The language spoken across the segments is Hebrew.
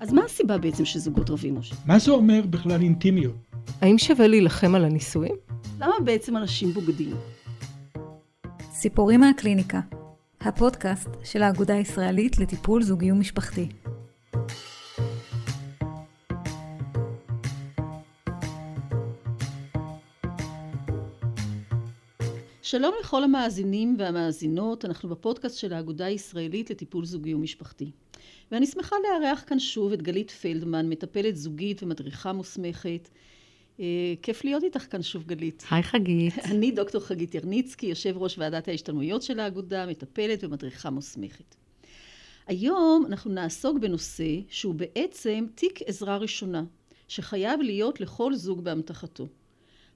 אז מה הסיבה בעצם שזוגות רבים, משה? מה זה אומר בכלל אינטימיות? האם שווה להילחם על הנישואים? למה בעצם אנשים בוגדים? סיפורים מהקליניקה, הפודקאסט של האגודה הישראלית לטיפול זוגי ומשפחתי. שלום לכל המאזינים והמאזינות, אנחנו בפודקאסט של האגודה הישראלית לטיפול זוגי ומשפחתי. ואני שמחה לארח כאן שוב את גלית פלדמן, מטפלת זוגית ומדריכה מוסמכת. אה, כיף להיות איתך כאן שוב, גלית. היי חגית. אני דוקטור חגית ירניצקי, יושב ראש ועדת ההשתלמויות של האגודה, מטפלת ומדריכה מוסמכת. היום אנחנו נעסוק בנושא שהוא בעצם תיק עזרה ראשונה, שחייב להיות לכל זוג באמתחתו.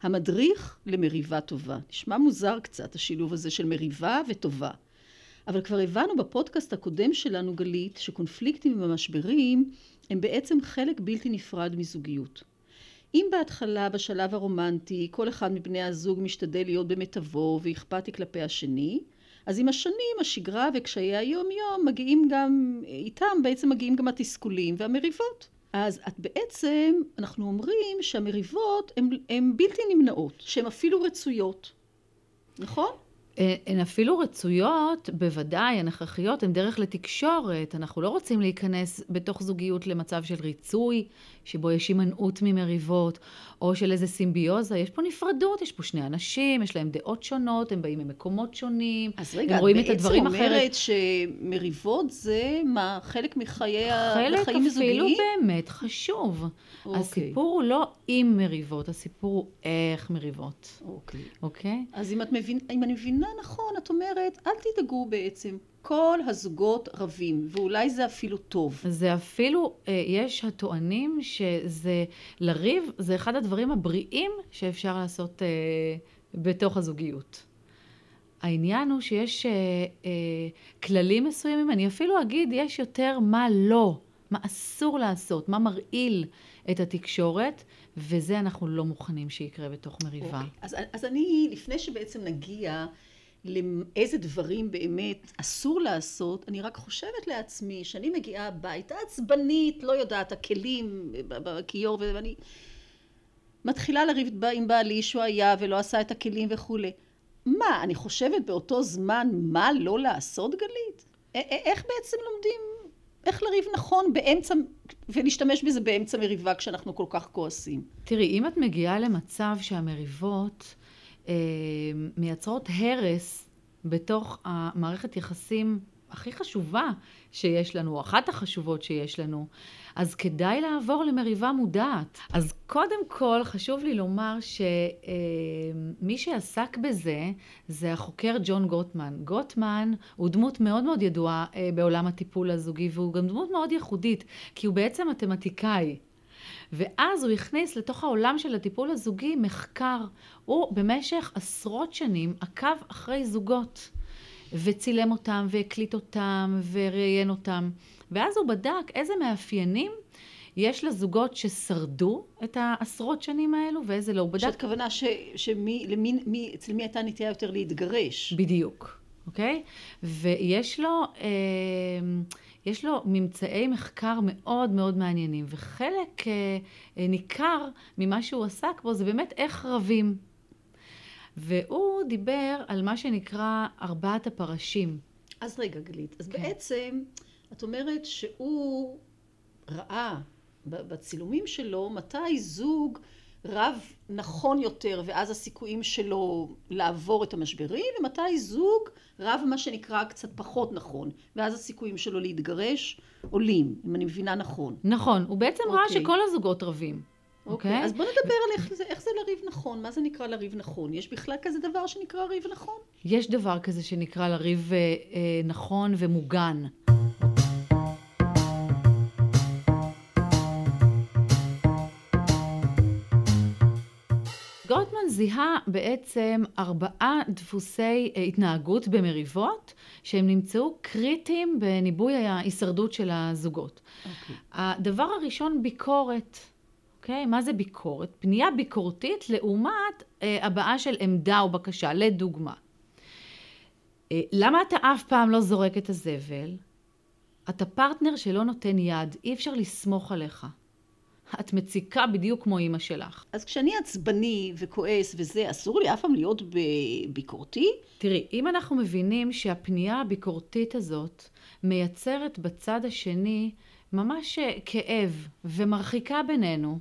המדריך למריבה טובה. נשמע מוזר קצת השילוב הזה של מריבה וטובה. אבל כבר הבנו בפודקאסט הקודם שלנו, גלית, שקונפליקטים ומשברים הם בעצם חלק בלתי נפרד מזוגיות. אם בהתחלה, בשלב הרומנטי, כל אחד מבני הזוג משתדל להיות במיטבו ואכפתי כלפי השני, אז עם השנים, השגרה וקשיי היום-יום מגיעים גם, איתם בעצם מגיעים גם התסכולים והמריבות. אז את בעצם, אנחנו אומרים שהמריבות הן בלתי נמנעות, שהן אפילו רצויות, נכון? אה, הן אפילו רצויות, בוודאי, הן הכרחיות, הן דרך לתקשורת. אנחנו לא רוצים להיכנס בתוך זוגיות למצב של ריצוי, שבו יש הימנעות ממריבות, או של איזה סימביוזה. יש פה נפרדות, יש פה שני אנשים, יש להם דעות שונות, הם באים ממקומות שונים, אז רגע, הם רואים את הדברים אחרת. אז רגע, את בעצם אומרת שמריבות זה מה, חלק מחיי החיים הזוגיים? חלק אפילו באמת חשוב. אוקיי. הסיפור הוא לא עם מריבות, הסיפור הוא איך מריבות. אוקיי. אוקיי? אז אם, מבין, אם אני מבינה נכון, את אומרת, אל תדאגו בעצם. כל הזוגות רבים, ואולי זה אפילו טוב. זה אפילו, אה, יש הטוענים שזה, לריב זה אחד הדברים הבריאים שאפשר לעשות אה, בתוך הזוגיות. העניין הוא שיש אה, כללים מסוימים, אני אפילו אגיד, יש יותר מה לא, מה אסור לעשות, מה מרעיל את התקשורת, וזה אנחנו לא מוכנים שיקרה בתוך מריבה. Okay. אוקיי. אז, אז אני, לפני שבעצם נגיע לאיזה דברים באמת אסור לעשות, אני רק חושבת לעצמי שאני מגיעה הביתה עצבנית, לא יודעת, הכלים בכיור, ואני מתחילה לריב עם בעלי שהוא היה ולא עשה את הכלים וכולי. מה, אני חושבת באותו זמן מה לא לעשות, גלית? איך בעצם לומדים איך לריב נכון באמצע, ולהשתמש בזה באמצע מריבה כשאנחנו כל כך כועסים? תראי, אם את מגיעה למצב שהמריבות מייצרות הרס בתוך המערכת יחסים הכי חשובה שיש לנו, אחת החשובות שיש לנו, אז כדאי לעבור למריבה מודעת. אז קודם כל חשוב לי לומר שמי שעסק בזה זה החוקר ג'ון גוטמן. גוטמן הוא דמות מאוד מאוד ידועה אה, בעולם הטיפול הזוגי והוא גם דמות מאוד ייחודית, כי הוא בעצם מתמטיקאי. ואז הוא הכניס לתוך העולם של הטיפול הזוגי מחקר. הוא במשך עשרות שנים עקב אחרי זוגות, וצילם אותם, והקליט אותם, וראיין אותם. ואז הוא בדק איזה מאפיינים יש לזוגות ששרדו את העשרות שנים האלו, ואיזה לא. הוא בדק... שאת כוונה ש, שמי, למי, מי, אצל מי הייתה נטייה יותר להתגרש. בדיוק, אוקיי? ויש לו... אה, יש לו ממצאי מחקר מאוד מאוד מעניינים, וחלק אה, אה, ניכר ממה שהוא עסק בו זה באמת איך רבים. והוא דיבר על מה שנקרא ארבעת הפרשים. אז רגע, גלית, אז כן. בעצם את אומרת שהוא ראה בצילומים שלו מתי זוג רב נכון יותר ואז הסיכויים שלו לעבור את המשברים ומתי זוג רב מה שנקרא קצת פחות נכון ואז הסיכויים שלו להתגרש עולים אם אני מבינה נכון. נכון הוא בעצם okay. ראה אוקיי. שכל הזוגות רבים. אוקיי okay. okay. אז בוא נדבר על איך זה, איך זה לריב נכון מה זה נקרא לריב נכון יש בכלל כזה דבר שנקרא ריב נכון? יש דבר כזה שנקרא לריב אה, אה, נכון ומוגן. גוטמן זיהה בעצם ארבעה דפוסי אה, התנהגות במריבות שהם נמצאו קריטיים בניבוי ההישרדות של הזוגות. Okay. אוקיי. הדבר הראשון ביקורת. אוקיי? Okay? מה זה ביקורת? פנייה ביקורתית לעומת אה, הבעה של עמדה או בקשה, לדוגמה. אה, למה אתה אף פעם לא זורק את הזבל? אתה פרטנר שלא נותן יד, אי אפשר לסמוך עליך. את מציקה בדיוק כמו אימא שלך. אז כשאני עצבני וכועס וזה, אסור לי אף פעם להיות ביקורתי? תראי, אם אנחנו מבינים שהפנייה הביקורתית הזאת מייצרת בצד השני ממש אה, כאב ומרחיקה בינינו,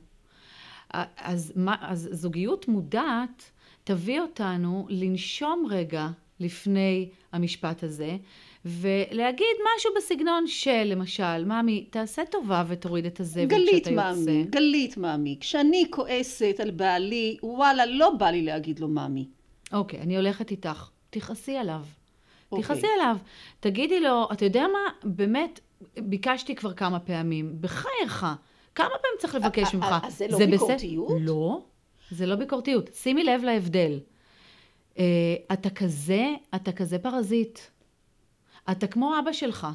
אז, מה, אז זוגיות מודעת תביא אותנו לנשום רגע לפני המשפט הזה, ולהגיד משהו בסגנון של, למשל, ממי, תעשה טובה ותוריד את הזבל כשאתה מאמי, יוצא. גלית, גלית, ממי. כשאני כועסת על בעלי, וואלה, לא בא לי להגיד לו ממי. אוקיי, אני הולכת איתך. תכעסי עליו. אוקיי. תכעסי עליו. תגידי לו, אתה יודע מה? באמת, ביקשתי כבר כמה פעמים. בחייך. כמה פעמים צריך לבקש ממך? אז זה לא זה ביקורתיות? בסדר? לא, זה לא ביקורתיות. שימי לב להבדל. Uh, אתה כזה, אתה כזה פרזיט. אתה כמו אבא שלך.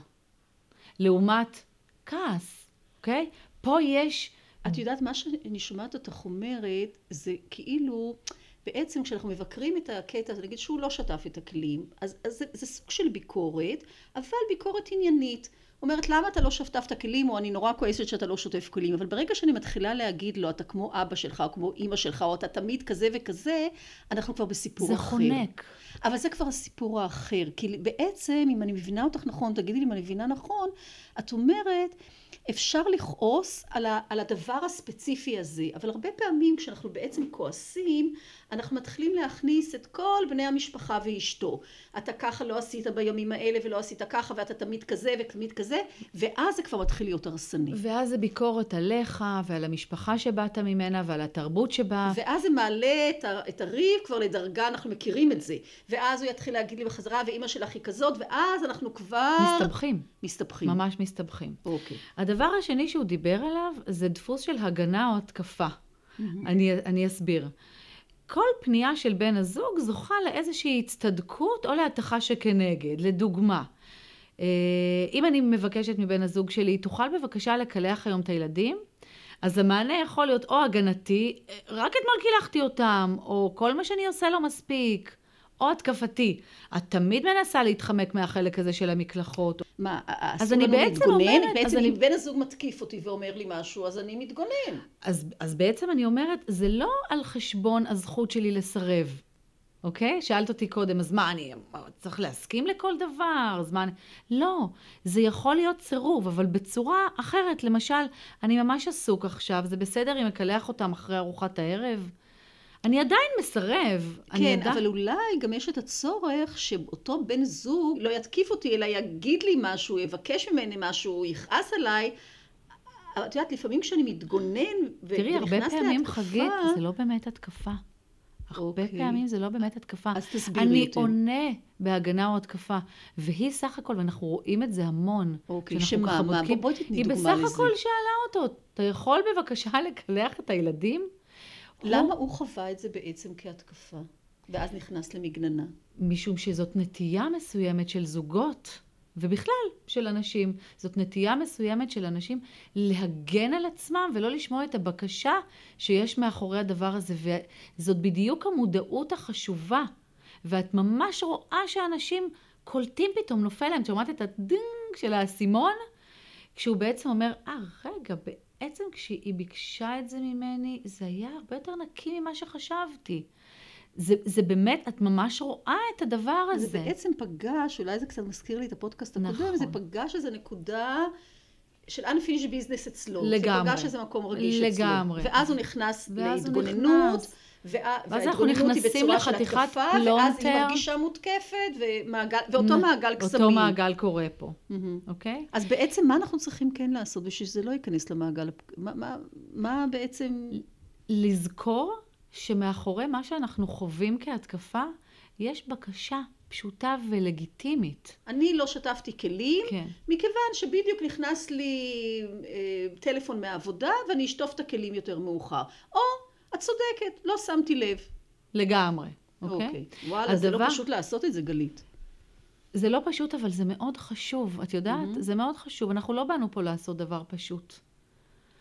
לעומת כעס, אוקיי? פה יש... את יודעת, מה שאני שומעת אותך אומרת, זה כאילו... בעצם כשאנחנו מבקרים את הקטע, הזה, נגיד שהוא לא שטף את הכלים, אז, אז זה, זה סוג של ביקורת, אבל ביקורת עניינית. אומרת למה אתה לא שטף את הכלים או אני נורא כועסת שאתה לא שוטף כלים אבל ברגע שאני מתחילה להגיד לו אתה כמו אבא שלך או כמו אימא שלך או אתה תמיד כזה וכזה אנחנו כבר בסיפור זה אחר. זה חונק. אבל זה כבר הסיפור האחר כי בעצם אם אני מבינה אותך נכון תגידי לי אם אני מבינה נכון את אומרת אפשר לכעוס על, ה, על הדבר הספציפי הזה, אבל הרבה פעמים כשאנחנו בעצם כועסים, אנחנו מתחילים להכניס את כל בני המשפחה ואשתו. אתה ככה לא עשית בימים האלה ולא עשית ככה ואתה תמיד כזה ותמיד כזה, ואז זה כבר מתחיל להיות הרסני. ואז זה ביקורת עליך ועל המשפחה שבאת ממנה ועל התרבות שבה. ואז זה מעלה את, ה, את הריב כבר לדרגה, אנחנו מכירים את זה. ואז הוא יתחיל להגיד לי בחזרה, ואימא שלך היא כזאת, ואז אנחנו כבר... מסתבכים. מסתבכים. ממש מסתבכים. אוקיי. הדבר השני שהוא דיבר עליו זה דפוס של הגנה או התקפה. אני, אני אסביר. כל פנייה של בן הזוג זוכה לאיזושהי הצטדקות או להתכה שכנגד. לדוגמה, אה, אם אני מבקשת מבן הזוג שלי, תוכל בבקשה לקלח היום את הילדים? אז המענה יכול להיות או הגנתי, רק אתמול קילחתי אותם, או כל מה שאני עושה לא מספיק. או התקפתי. את תמיד מנסה להתחמק מהחלק הזה של המקלחות. מה, אז אני בעצם להתגונן? בעצם אם אני... בן הזוג מתקיף אותי ואומר לי משהו, אז אני מתגונן. אז, אז בעצם אני אומרת, זה לא על חשבון הזכות שלי לסרב. אוקיי? שאלת אותי קודם, אז מה, אני צריך להסכים לכל דבר? אז מה אני... לא, זה יכול להיות סירוב, אבל בצורה אחרת. למשל, אני ממש עסוק עכשיו, זה בסדר אם אקלח אותם אחרי ארוחת הערב? אני עדיין מסרב. כן, עדיין... אבל אולי גם יש את הצורך שאותו בן זוג לא יתקיף אותי, אלא יגיד לי משהו, יבקש ממני משהו, יכעס עליי. את יודעת, לפעמים כשאני מתגונן ונכנס להתקפה... תראי, הרבה פעמים חגית, זה לא באמת התקפה. הרבה okay. אוקיי. פעמים זה לא באמת התקפה. אז תסבירי יותר. אני עונה בהגנה או התקפה, והיא סך הכל, ואנחנו רואים את זה המון. אוקיי, okay, שמה, מה, בואי תתני דוגמה לזה. היא בסך הכל שאלה אותו, אתה יכול בבקשה לקלח את הילדים? למה הוא חווה את זה בעצם כהתקפה, ואז נכנס למגננה? משום שזאת נטייה מסוימת של זוגות, ובכלל של אנשים, זאת נטייה מסוימת של אנשים להגן על עצמם ולא לשמוע את הבקשה שיש מאחורי הדבר הזה, וזאת בדיוק המודעות החשובה. ואת ממש רואה שאנשים קולטים פתאום, נופל להם, את שומעת את הדינג של האסימון, כשהוא בעצם אומר, אה, רגע, בעצם כשהיא ביקשה את זה ממני, זה היה הרבה יותר נקי ממה שחשבתי. זה, זה באמת, את ממש רואה את הדבר הזה. זה בעצם פגש, אולי זה קצת מזכיר לי את הפודקאסט הקודם, נכון. זה פגש איזה נקודה של unfinished business אצלו. לגמרי. זה פגש איזה מקום רגיש לגמרי. אצלו. לגמרי. ואז הוא נכנס להתגוננות. ואז אנחנו נכנסים לחתיכת פלונטר. ואז היא מרגישה מותקפת, ומעגל, ואותו מעגל קסמים. אותו מעגל קורה פה, אוקיי? אז בעצם מה אנחנו צריכים כן לעשות בשביל שזה לא ייכנס למעגל? מה, מה, מה בעצם... לזכור שמאחורי מה שאנחנו חווים כהתקפה, יש בקשה פשוטה ולגיטימית. אני לא שטפתי כלים, כן. מכיוון שבדיוק נכנס לי אה, טלפון מהעבודה ואני אשטוף את הכלים יותר מאוחר. או את צודקת, לא שמתי לב. לגמרי, אוקיי? אוקיי. וואלה, הדבר... זה לא פשוט לעשות את זה, גלית. זה לא פשוט, אבל זה מאוד חשוב. את יודעת? Mm-hmm. זה מאוד חשוב. אנחנו לא באנו פה לעשות דבר פשוט.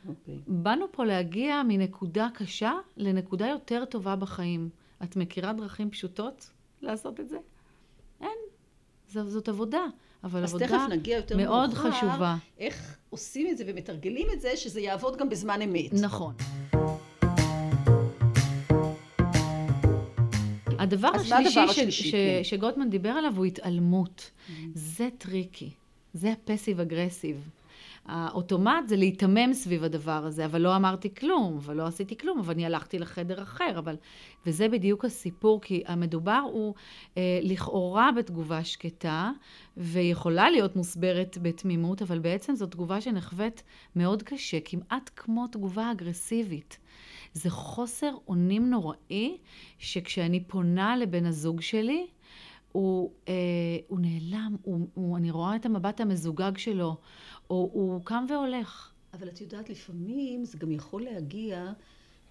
אוקיי. באנו פה להגיע מנקודה קשה לנקודה יותר טובה בחיים. את מכירה דרכים פשוטות לעשות את זה? אין. ז, זאת עבודה. אבל אז עבודה תכף נגיע יותר מאוד מאוחר, חשובה. איך עושים את זה ומתרגלים את זה, שזה יעבוד גם בזמן אמת. נכון. הדבר השלישי, ש- השלישי? ש- כן. שגוטמן דיבר עליו הוא התעלמות. זה טריקי. זה ה passive aggressive. האולטימט זה להיתמם סביב הדבר הזה, אבל לא אמרתי כלום, אבל לא עשיתי כלום, אבל אני הלכתי לחדר אחר, אבל... וזה בדיוק הסיפור, כי המדובר הוא אה, לכאורה בתגובה שקטה, ויכולה להיות מוסברת בתמימות, אבל בעצם זו תגובה שנחווית מאוד קשה, כמעט כמו תגובה אגרסיבית. זה חוסר אונים נוראי, שכשאני פונה לבן הזוג שלי, הוא, אה, הוא נעלם, הוא, הוא, אני רואה את המבט המזוגג שלו, או הוא קם והולך. אבל את יודעת, לפעמים זה גם יכול להגיע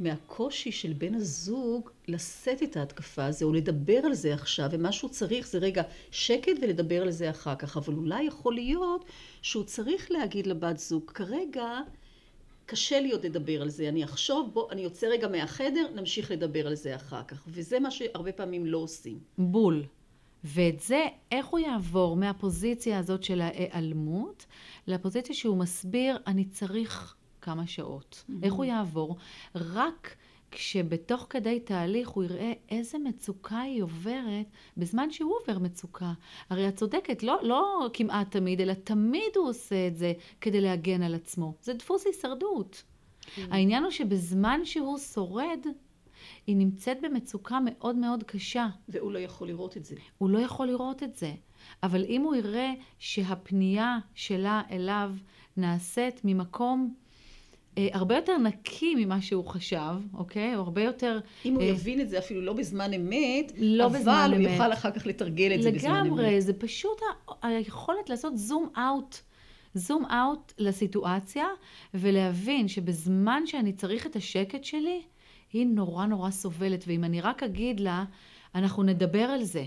מהקושי של בן הזוג לשאת את ההתקפה הזו, או לדבר על זה עכשיו, ומה שהוא צריך זה רגע שקט ולדבר על זה אחר כך. אבל אולי יכול להיות שהוא צריך להגיד לבת זוג, כרגע קשה לי עוד לדבר על זה, אני אחשוב, בוא, אני יוצא רגע מהחדר, נמשיך לדבר על זה אחר כך. וזה מה שהרבה פעמים לא עושים. בול. ואת זה, איך הוא יעבור מהפוזיציה הזאת של ההיעלמות, לפוזיציה שהוא מסביר, אני צריך כמה שעות. Mm-hmm. איך הוא יעבור? רק כשבתוך כדי תהליך הוא יראה איזה מצוקה היא עוברת בזמן שהוא עובר מצוקה. הרי את צודקת, לא, לא כמעט תמיד, אלא תמיד הוא עושה את זה כדי להגן על עצמו. זה דפוס הישרדות. Mm-hmm. העניין הוא שבזמן שהוא שורד, היא נמצאת במצוקה מאוד מאוד קשה. והוא לא יכול לראות את זה. הוא לא יכול לראות את זה. אבל אם הוא יראה שהפנייה שלה אליו נעשית ממקום הרבה יותר נקי ממה שהוא חשב, אוקיי? או הרבה יותר... אם הוא אה, יבין את זה אפילו לא בזמן אמת, לא אבל בזמן הוא אמת. יוכל אחר כך לתרגל את זה בזמן אמת. לגמרי, זה פשוט ה- היכולת לעשות זום אאוט. זום אאוט לסיטואציה, ולהבין שבזמן שאני צריך את השקט שלי, היא נורא נורא סובלת. ואם אני רק אגיד לה, אנחנו נדבר על זה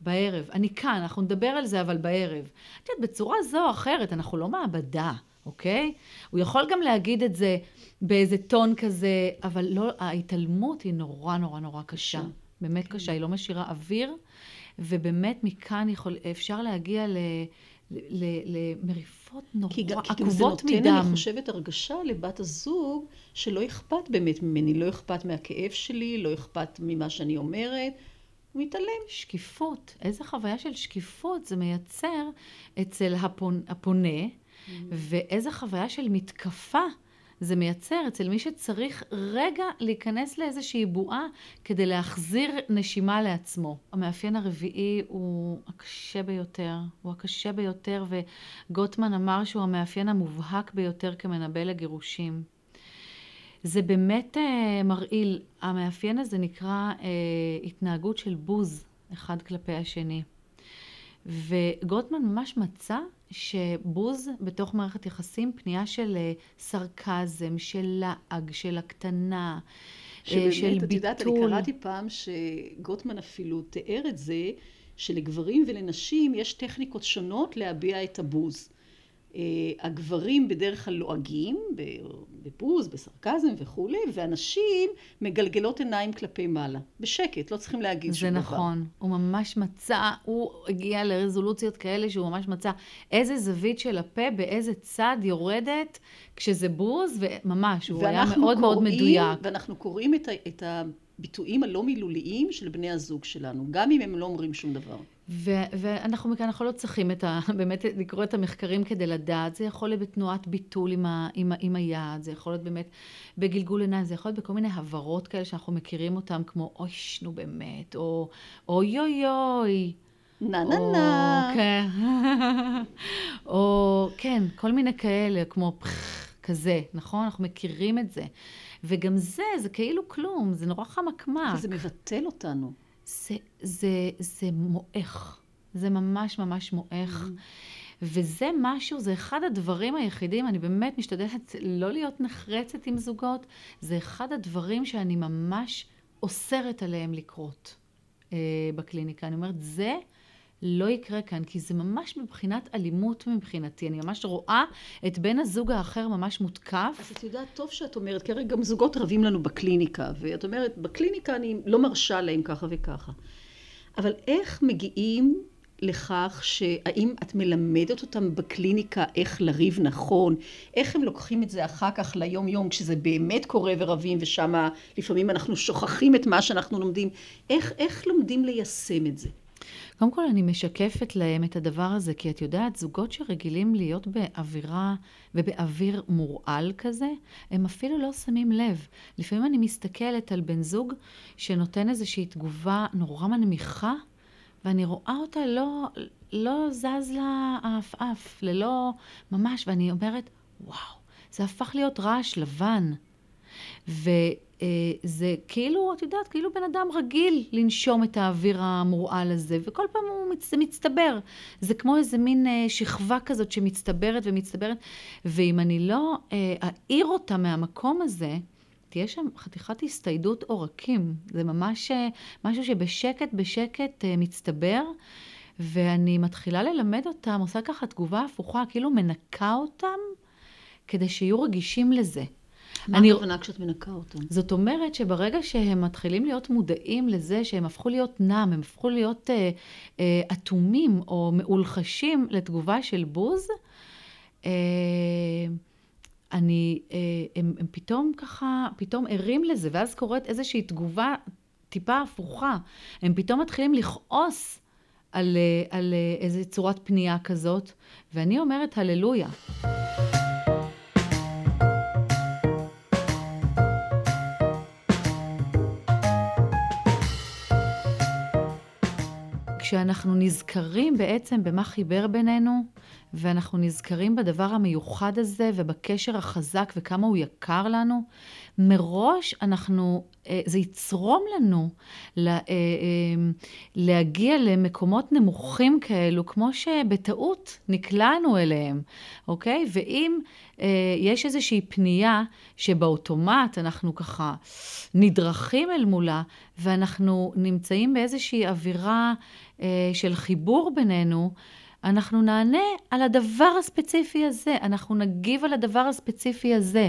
בערב. אני כאן, אנחנו נדבר על זה, אבל בערב. את יודעת, בצורה זו או אחרת, אנחנו לא מעבדה, אוקיי? הוא יכול גם להגיד את זה באיזה טון כזה, אבל לא, ההתעלמות היא נורא נורא נורא קשה. קשה. באמת כן. קשה, היא לא משאירה אוויר, ובאמת מכאן יכול, אפשר להגיע ל, למריפות נורא כי, גם- כי גם זה עקובות נותן, מדם. אני חושבת, הרגשה לבת הזוג שלא אכפת באמת ממני, לא אכפת מהכאב שלי, לא אכפת ממה שאני אומרת, הוא מתעלם. שקיפות, איזה חוויה של שקיפות זה מייצר אצל הפונה, ואיזה חוויה של מתקפה זה מייצר אצל מי שצריך רגע להיכנס לאיזושהי בועה כדי להחזיר נשימה לעצמו. המאפיין הרביעי הוא הקשה ביותר, הוא הקשה ביותר, וגוטמן אמר שהוא המאפיין המובהק ביותר כמנבא לגירושים. זה באמת uh, מרעיל. המאפיין הזה נקרא uh, התנהגות של בוז אחד כלפי השני. וגוטמן ממש מצא שבוז בתוך מערכת יחסים, פנייה של uh, סרקזם, של לעג, של הקטנה, uh, של שבאמת, את יודעת, אני ביטול. קראתי פעם שגוטמן אפילו תיאר את זה, שלגברים ולנשים יש טכניקות שונות להביע את הבוז. אה, הגברים בדרך כלל לועגים, בבוז, בסרקזם וכולי, והנשים מגלגלות עיניים כלפי מעלה. בשקט, לא צריכים להגיד זה שום דבר. נכון, הוא ממש מצא, הוא הגיע לרזולוציות כאלה שהוא ממש מצא איזה זווית של הפה, באיזה צד יורדת כשזה בוז, וממש, הוא היה מאוד מאוד קוראים- מדויק. ואנחנו קוראים את, ה, את הביטויים הלא מילוליים של בני הזוג שלנו, גם אם הם לא אומרים שום דבר. ו- ואנחנו מכאן, אנחנו לא צריכים את ה, באמת לקרוא את המחקרים כדי לדעת, זה יכול להיות בתנועת ביטול עם, ה, עם, ה, עם היד, זה יכול להיות באמת בגלגול עיניים, זה יכול להיות בכל מיני הברות כאלה שאנחנו מכירים אותם, כמו אוי, נו באמת, או אוי אוי אוי. נה נה נה. כן. או כן, כל מיני כאלה, כמו פח, כזה, נכון? אנחנו מכירים את זה. וגם זה, זה כאילו כלום, זה נורא חמקמק. זה מבטל אותנו. זה, זה, זה מועך. זה ממש ממש מועך. וזה משהו, זה אחד הדברים היחידים, אני באמת משתדלת לא להיות נחרצת עם זוגות, זה אחד הדברים שאני ממש אוסרת עליהם לקרות אה, בקליניקה. אני אומרת, זה לא יקרה כאן, כי זה ממש מבחינת אלימות מבחינתי. אני ממש רואה את בן הזוג האחר ממש מותקף. אז את יודעת, טוב שאת אומרת, כי הרי גם זוגות רבים לנו בקליניקה, ואת אומרת, בקליניקה אני לא מרשה להם ככה וככה. אבל איך מגיעים לכך שהאם את מלמדת אותם בקליניקה איך לריב נכון, איך הם לוקחים את זה אחר כך ליום יום כשזה באמת קורה ורבים ושם לפעמים אנחנו שוכחים את מה שאנחנו לומדים, איך, איך לומדים ליישם את זה? קודם כל אני משקפת להם את הדבר הזה, כי את יודעת, זוגות שרגילים להיות באווירה ובאוויר מורעל כזה, הם אפילו לא שמים לב. לפעמים אני מסתכלת על בן זוג שנותן איזושהי תגובה נורא מנמיכה, ואני רואה אותה לא, לא זז לה העפעף, ללא ממש, ואני אומרת, וואו, זה הפך להיות רעש לבן. ו... אה, זה כאילו, את יודעת, כאילו בן אדם רגיל לנשום את האוויר המורעל הזה, וכל פעם הוא מצ, מצטבר. זה כמו איזה מין אה, שכבה כזאת שמצטברת ומצטברת, ואם אני לא אה, אעיר אותה מהמקום הזה, תהיה שם חתיכת הסתיידות עורקים. זה ממש משהו שבשקט בשקט מצטבר, ואני מתחילה ללמד אותם, עושה ככה תגובה הפוכה, כאילו מנקה אותם, כדי שיהיו רגישים לזה. מה אני... הכוונה כשאת מנקה אותם? זאת אומרת שברגע שהם מתחילים להיות מודעים לזה שהם הפכו להיות נם, הם הפכו להיות אה, אה, אטומים או מאולחשים לתגובה של בוז, אה, אני, אה, הם, הם פתאום ככה, פתאום ערים לזה, ואז קורית איזושהי תגובה טיפה הפוכה. הם פתאום מתחילים לכעוס על, אה, על אה, איזו צורת פנייה כזאת, ואני אומרת הללויה. כשאנחנו נזכרים בעצם במה חיבר בינינו, ואנחנו נזכרים בדבר המיוחד הזה ובקשר החזק וכמה הוא יקר לנו, מראש אנחנו, אה, זה יצרום לנו אה, אה, להגיע למקומות נמוכים כאלו, כמו שבטעות נקלענו אליהם, אוקיי? ואם יש איזושהי פנייה שבאוטומט אנחנו ככה נדרכים אל מולה, ואנחנו נמצאים באיזושהי אווירה של חיבור בינינו, אנחנו נענה על הדבר הספציפי הזה, אנחנו נגיב על הדבר הספציפי הזה.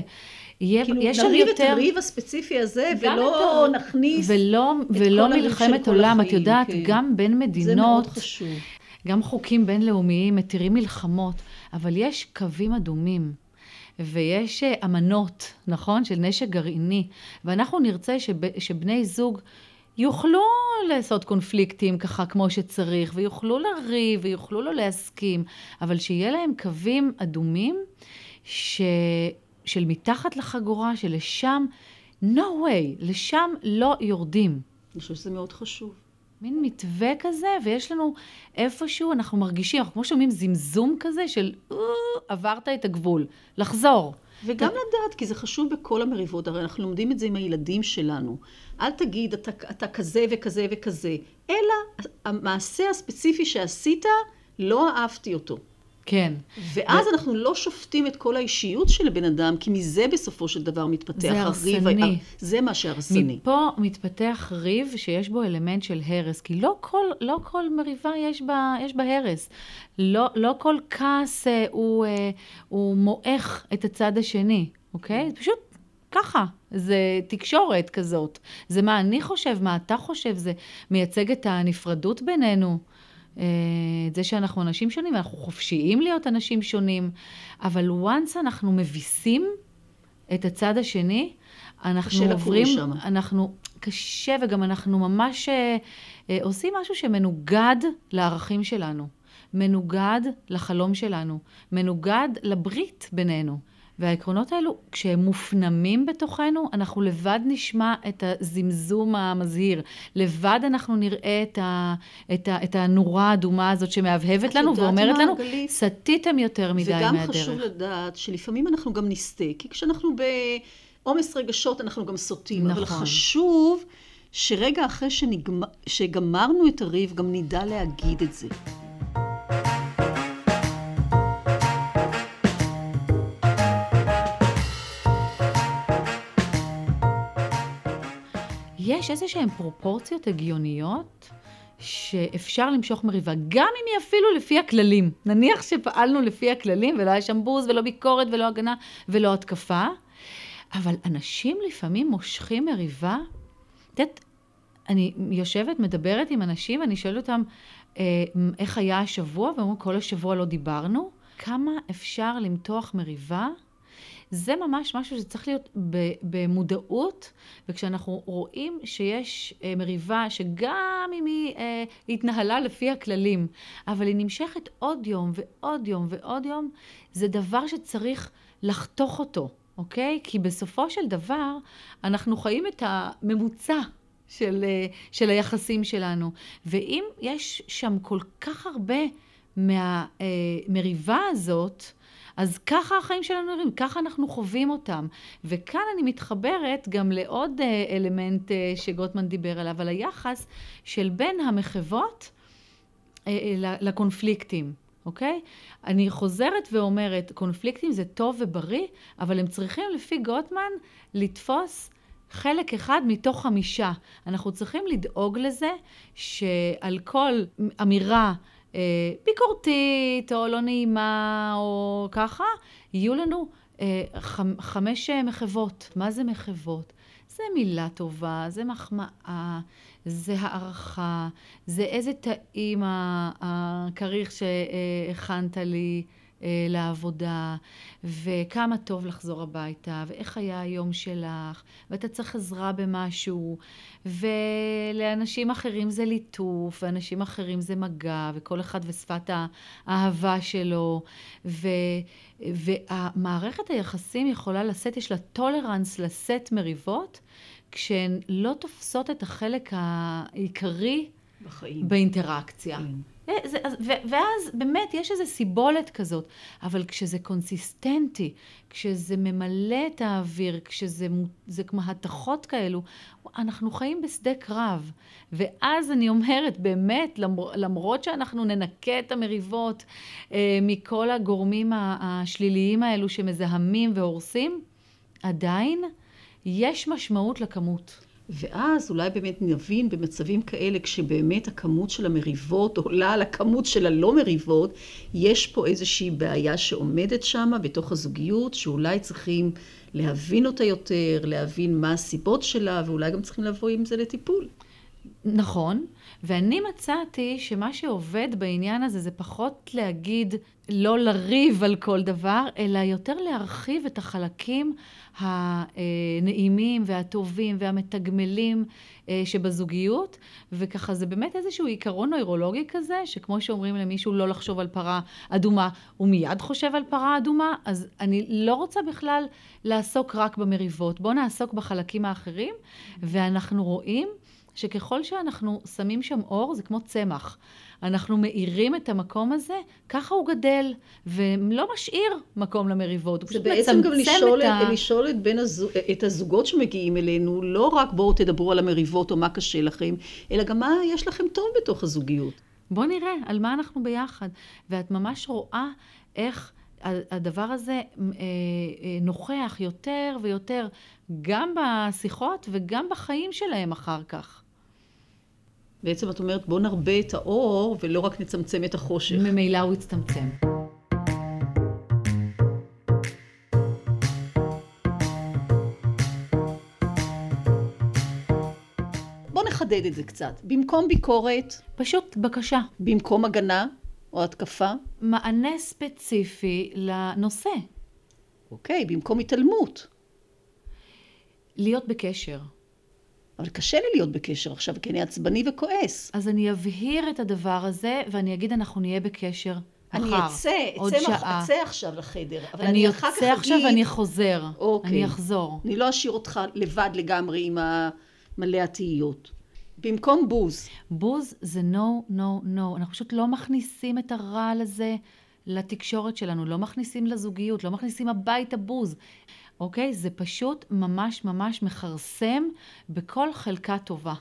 יהיה, כאילו יש נריב יותר... את הריב הספציפי הזה, ולא את... נכניס ולא, את ולא מלחמת עולם, את יודעת, כן. גם בין מדינות, זה מאוד חשוב. גם חוקים בינלאומיים מתירים מלחמות, אבל יש קווים אדומים. ויש אה, אמנות, נכון? של נשק גרעיני. ואנחנו נרצה שב, שבני זוג יוכלו לעשות קונפליקטים ככה כמו שצריך, ויוכלו לריב, ויוכלו לא להסכים, אבל שיהיה להם קווים אדומים ש... של מתחת לחגורה, שלשם, no way, לשם לא יורדים. אני חושבת שזה מאוד חשוב. מין מתווה כזה, ויש לנו איפשהו, אנחנו מרגישים, אנחנו כמו שומעים זמזום כזה של עברת את הגבול, לחזור. וגם. לדעת, כי זה חשוב בכל המריבות, הרי אנחנו לומדים את זה עם הילדים שלנו. אל תגיד, אתה, אתה כזה וכזה וכזה, אלא המעשה הספציפי שעשית, לא אהבתי אותו. כן. ואז ו... אנחנו לא שופטים את כל האישיות של הבן אדם, כי מזה בסופו של דבר מתפתח זה הרסני. הריב. זה מה שהרסני. מפה מתפתח ריב שיש בו אלמנט של הרס, כי לא כל, לא כל מריבה יש בה, יש בה הרס. לא, לא כל כעס אה, הוא, אה, הוא מועך את הצד השני, אוקיי? זה פשוט ככה, זה תקשורת כזאת. זה מה אני חושב, מה אתה חושב, זה מייצג את הנפרדות בינינו. אה, את זה שאנחנו אנשים שונים, אנחנו חופשיים להיות אנשים שונים, אבל once אנחנו מביסים את הצד השני, אנחנו עוברים, שם. אנחנו, קשה וגם אנחנו ממש אה, אה, עושים משהו שמנוגד לערכים שלנו, מנוגד לחלום שלנו, מנוגד לברית בינינו. והעקרונות האלו, כשהם מופנמים בתוכנו, אנחנו לבד נשמע את הזמזום המזהיר. לבד אנחנו נראה את, ה, את, ה, את הנורה האדומה הזאת שמהבהבת לנו ואומרת לנו, סטיתם יותר מדי מהדרך. וגם חשוב לדעת שלפעמים אנחנו גם נסטה, כי כשאנחנו בעומס רגשות אנחנו גם סוטים. נכון. אבל חשוב שרגע אחרי שנגמר, שגמרנו את הריב, גם נדע להגיד את זה. יש איזה שהן פרופורציות הגיוניות שאפשר למשוך מריבה, גם אם היא אפילו לפי הכללים. נניח שפעלנו לפי הכללים ולא היה שם בוז ולא ביקורת ולא הגנה ולא התקפה, אבל אנשים לפעמים מושכים מריבה, את יודעת, אני יושבת, מדברת עם אנשים, אני שואלת אותם אה, איך היה השבוע, והם אומרים, כל השבוע לא דיברנו. כמה אפשר למתוח מריבה? זה ממש משהו שצריך להיות במודעות, וכשאנחנו רואים שיש אה, מריבה שגם אם היא אה, התנהלה לפי הכללים, אבל היא נמשכת עוד יום ועוד יום ועוד יום, זה דבר שצריך לחתוך אותו, אוקיי? כי בסופו של דבר אנחנו חיים את הממוצע של, אה, של היחסים שלנו. ואם יש שם כל כך הרבה מהמריבה הזאת, אז ככה החיים שלנו נראים, ככה אנחנו חווים אותם. וכאן אני מתחברת גם לעוד אה, אלמנט אה, שגוטמן דיבר עליו, על היחס של בין המחוות לקונפליקטים. אוקיי? אני חוזרת ואומרת, קונפליקטים זה טוב ובריא, אבל הם צריכים לפי גוטמן לתפוס חלק אחד מתוך חמישה. אנחנו צריכים לדאוג לזה שעל כל אמירה אה, ביקורתית או לא נעימה או ככה, יהיו לנו אה, חמ, חמש מחוות. מה זה מחוות? זה מילה טובה, זה מחמאה, זה הערכה, זה איזה טעים הכריך שהכנת לי. אה, לעבודה, וכמה טוב לחזור הביתה, ואיך היה היום שלך, ואתה צריך עזרה במשהו, ולאנשים אחרים זה ליטוף, ואנשים אחרים זה מגע, וכל אחד ושפת האהבה שלו, ו, והמערכת היחסים יכולה לשאת, יש לה טולרנס לשאת מריבות, כשהן לא תופסות את החלק העיקרי בחיים. באינטראקציה. כן. אה, זה, ואז באמת יש איזו סיבולת כזאת, אבל כשזה קונסיסטנטי, כשזה ממלא את האוויר, כשזה כמו התכות כאלו, אנחנו חיים בשדה קרב. ואז אני אומרת, באמת, למרות שאנחנו ננקה את המריבות אה, מכל הגורמים השליליים האלו שמזהמים והורסים, עדיין יש משמעות לכמות. ואז אולי באמת נבין במצבים כאלה, כשבאמת הכמות של המריבות עולה על הכמות של הלא מריבות, יש פה איזושהי בעיה שעומדת שם בתוך הזוגיות, שאולי צריכים להבין אותה יותר, להבין מה הסיבות שלה, ואולי גם צריכים לבוא עם זה לטיפול. נכון, ואני מצאתי שמה שעובד בעניין הזה זה פחות להגיד לא לריב על כל דבר, אלא יותר להרחיב את החלקים הנעימים והטובים והמתגמלים אה, שבזוגיות, וככה זה באמת איזשהו עיקרון נוירולוגי כזה, שכמו שאומרים למישהו לא לחשוב על פרה אדומה, הוא מיד חושב על פרה אדומה, אז אני לא רוצה בכלל לעסוק רק במריבות, בואו נעסוק בחלקים האחרים, ואנחנו רואים שככל שאנחנו שמים שם אור, זה כמו צמח. אנחנו מאירים את המקום הזה, ככה הוא גדל, ולא משאיר מקום למריבות, הוא פשוט מצמצם את ה... זה בעצם גם לשאול, את, לשאול את, הזוג, את הזוגות שמגיעים אלינו, לא רק בואו תדברו על המריבות או מה קשה לכם, אלא גם מה יש לכם טוב בתוך הזוגיות. בואו נראה על מה אנחנו ביחד. ואת ממש רואה איך... הדבר הזה אה, אה, נוכח יותר ויותר גם בשיחות וגם בחיים שלהם אחר כך. בעצם את אומרת, בוא נרבה את האור ולא רק נצמצם את החושך. ממילא הוא יצטמצם. בוא נחדד את זה קצת. במקום ביקורת... פשוט בקשה. במקום הגנה או התקפה? מענה ספציפי לנושא. אוקיי, במקום התעלמות. להיות בקשר. אבל קשה לי להיות בקשר עכשיו, כי אני עצבני וכועס. אז אני אבהיר את הדבר הזה, ואני אגיד, אנחנו נהיה בקשר אני מחר, אצא, עוד אצא, שעה. אצא עכשיו לחדר, אבל אני, אני אחר כך אגיד... אני אצא עכשיו ואני חוזר. אוקיי. אני אחזור. אני לא אשאיר אותך לבד לגמרי עם מלא התהיות. במקום בוז. בוז זה no, no, no. אנחנו פשוט לא מכניסים את הרעל הזה לתקשורת שלנו, לא מכניסים לזוגיות, לא מכניסים הביתה בוז. אוקיי? זה פשוט ממש ממש מכרסם בכל חלקה טובה.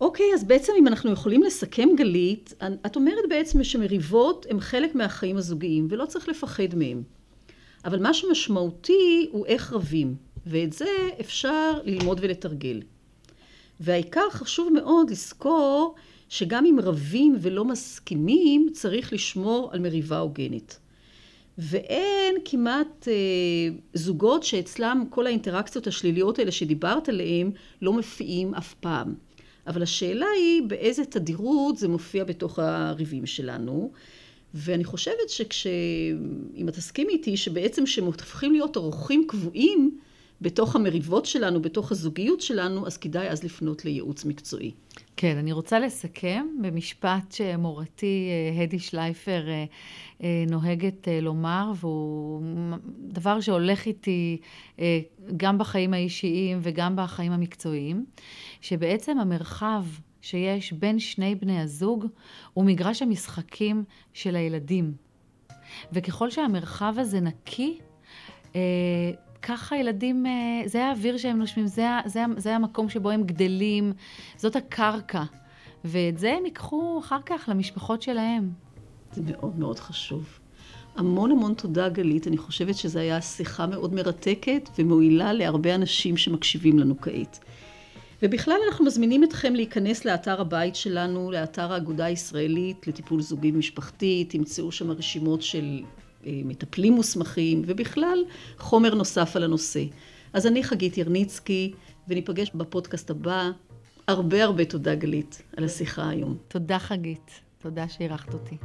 אוקיי, אז בעצם אם אנחנו יכולים לסכם גלית, את אומרת בעצם שמריבות הן חלק מהחיים הזוגיים ולא צריך לפחד מהם. אבל מה שמשמעותי הוא איך רבים, ואת זה אפשר ללמוד ולתרגל. והעיקר חשוב מאוד לזכור שגם אם רבים ולא מסכימים, צריך לשמור על מריבה הוגנת. ואין כמעט אה, זוגות שאצלם כל האינטראקציות השליליות האלה שדיברת עליהן לא מופיעים אף פעם. אבל השאלה היא באיזה תדירות זה מופיע בתוך הריבים שלנו. ואני חושבת שכש... אם את תסכימי איתי, שבעצם כשהם הופכים להיות אורחים קבועים בתוך המריבות שלנו, בתוך הזוגיות שלנו, אז כדאי אז לפנות לייעוץ מקצועי. כן, אני רוצה לסכם במשפט שמורתי אה, הדי שלייפר אה, אה, נוהגת לומר, והוא דבר שהולך איתי גם בחיים האישיים וגם בחיים המקצועיים, שבעצם המרחב שיש בין שני בני הזוג הוא מגרש המשחקים של הילדים. וככל שהמרחב הזה נקי, ככה ילדים, אה, זה האוויר שהם נושמים, זה, זה, זה המקום שבו הם גדלים, זאת הקרקע. ואת זה הם ייקחו אחר כך למשפחות שלהם. זה מאוד מאוד חשוב. המון המון תודה, גלית. אני חושבת שזו הייתה שיחה מאוד מרתקת ומועילה להרבה אנשים שמקשיבים לנו כעת. ובכלל אנחנו מזמינים אתכם להיכנס לאתר הבית שלנו, לאתר האגודה הישראלית לטיפול זוגי ומשפחתי, תמצאו שם רשימות של מטפלים מוסמכים, ובכלל חומר נוסף על הנושא. אז אני חגית ירניצקי, וניפגש בפודקאסט הבא. הרבה הרבה תודה, גלית, על השיחה היום. תודה, חגית. תודה שאירחת אותי.